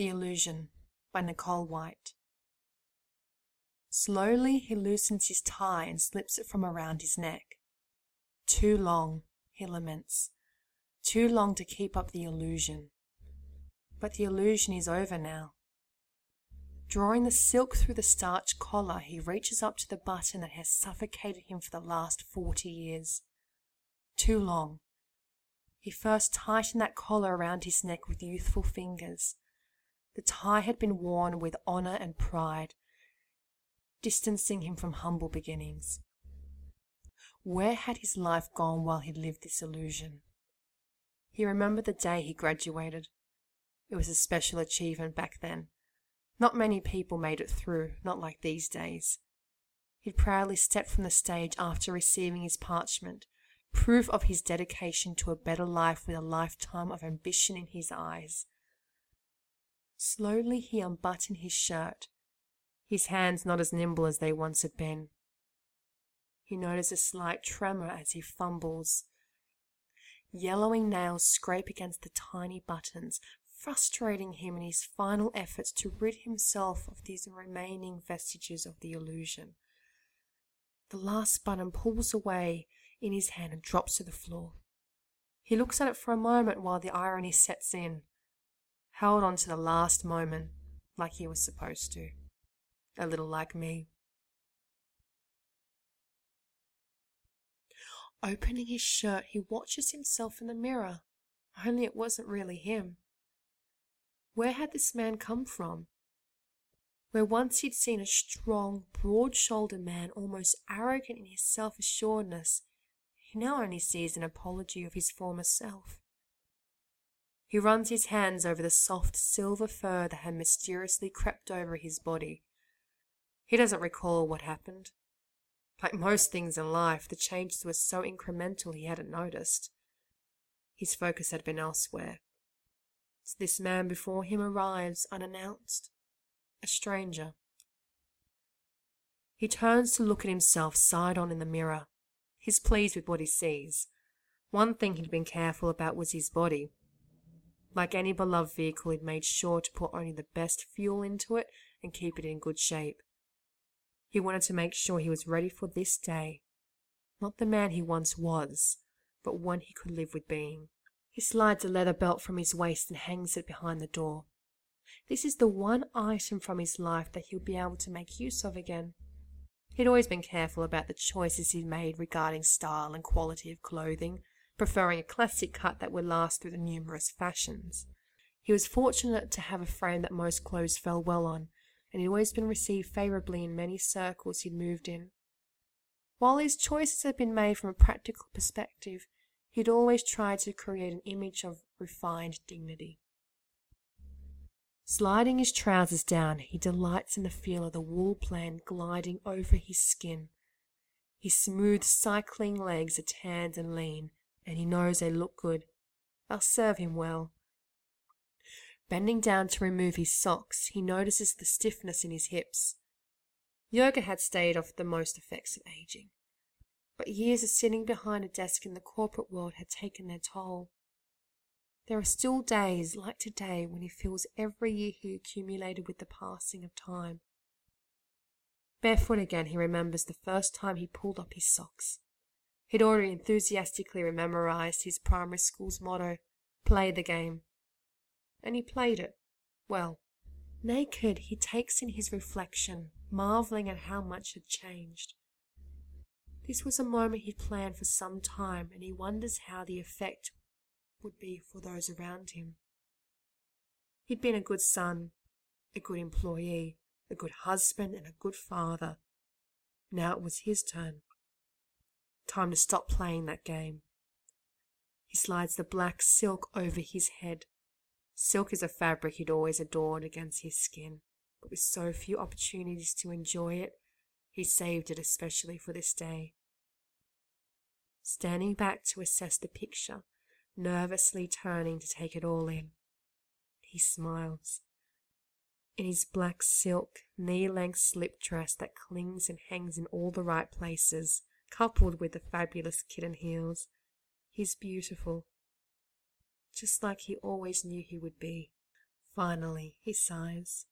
The Illusion by Nicole White. Slowly he loosens his tie and slips it from around his neck. Too long, he laments. Too long to keep up the illusion. But the illusion is over now. Drawing the silk through the starched collar, he reaches up to the button that has suffocated him for the last forty years. Too long. He first tightened that collar around his neck with youthful fingers. The tie had been worn with honor and pride, distancing him from humble beginnings. Where had his life gone while he lived this illusion? He remembered the day he graduated. It was a special achievement back then not many people made it through, not like these days. He'd proudly stepped from the stage after receiving his parchment, proof of his dedication to a better life with a lifetime of ambition in his eyes. Slowly he unbuttoned his shirt, his hands not as nimble as they once had been. He noticed a slight tremor as he fumbles. Yellowing nails scrape against the tiny buttons, frustrating him in his final efforts to rid himself of these remaining vestiges of the illusion. The last button pulls away in his hand and drops to the floor. He looks at it for a moment while the irony sets in. Held on to the last moment like he was supposed to. A little like me. Opening his shirt, he watches himself in the mirror, only it wasn't really him. Where had this man come from? Where once he'd seen a strong, broad shouldered man, almost arrogant in his self assuredness, he now only sees an apology of his former self. He runs his hands over the soft silver fur that had mysteriously crept over his body. He doesn't recall what happened. Like most things in life, the changes were so incremental he hadn't noticed. His focus had been elsewhere. This man before him arrives unannounced, a stranger. He turns to look at himself side on in the mirror. He's pleased with what he sees. One thing he'd been careful about was his body. Like any beloved vehicle, he'd made sure to put only the best fuel into it and keep it in good shape. He wanted to make sure he was ready for this day. Not the man he once was, but one he could live with being. He slides a leather belt from his waist and hangs it behind the door. This is the one item from his life that he'll be able to make use of again. He'd always been careful about the choices he'd made regarding style and quality of clothing, preferring a classic cut that would last through the numerous fashions. He was fortunate to have a frame that most clothes fell well on, and he'd always been received favourably in many circles he'd moved in. While his choices had been made from a practical perspective, He'd always tried to create an image of refined dignity. Sliding his trousers down, he delights in the feel of the wool blend gliding over his skin. His smooth cycling legs are tanned and lean, and he knows they look good. They'll serve him well. Bending down to remove his socks, he notices the stiffness in his hips. Yoga had staved off the most effects of aging but years of sitting behind a desk in the corporate world had taken their toll. There are still days like today when he feels every year he accumulated with the passing of time. Barefoot again, he remembers the first time he pulled up his socks. He'd already enthusiastically memorized his primary school's motto, play the game. And he played it. Well, naked, he takes in his reflection, marveling at how much had changed. This was a moment he'd planned for some time, and he wonders how the effect would be for those around him. He'd been a good son, a good employee, a good husband, and a good father. Now it was his turn. Time to stop playing that game. He slides the black silk over his head. Silk is a fabric he'd always adored against his skin, but with so few opportunities to enjoy it, he saved it especially for this day standing back to assess the picture, nervously turning to take it all in. He smiles. In his black silk, knee length slip dress that clings and hangs in all the right places, coupled with the fabulous kitten heels, he's beautiful. Just like he always knew he would be. Finally, he sighs.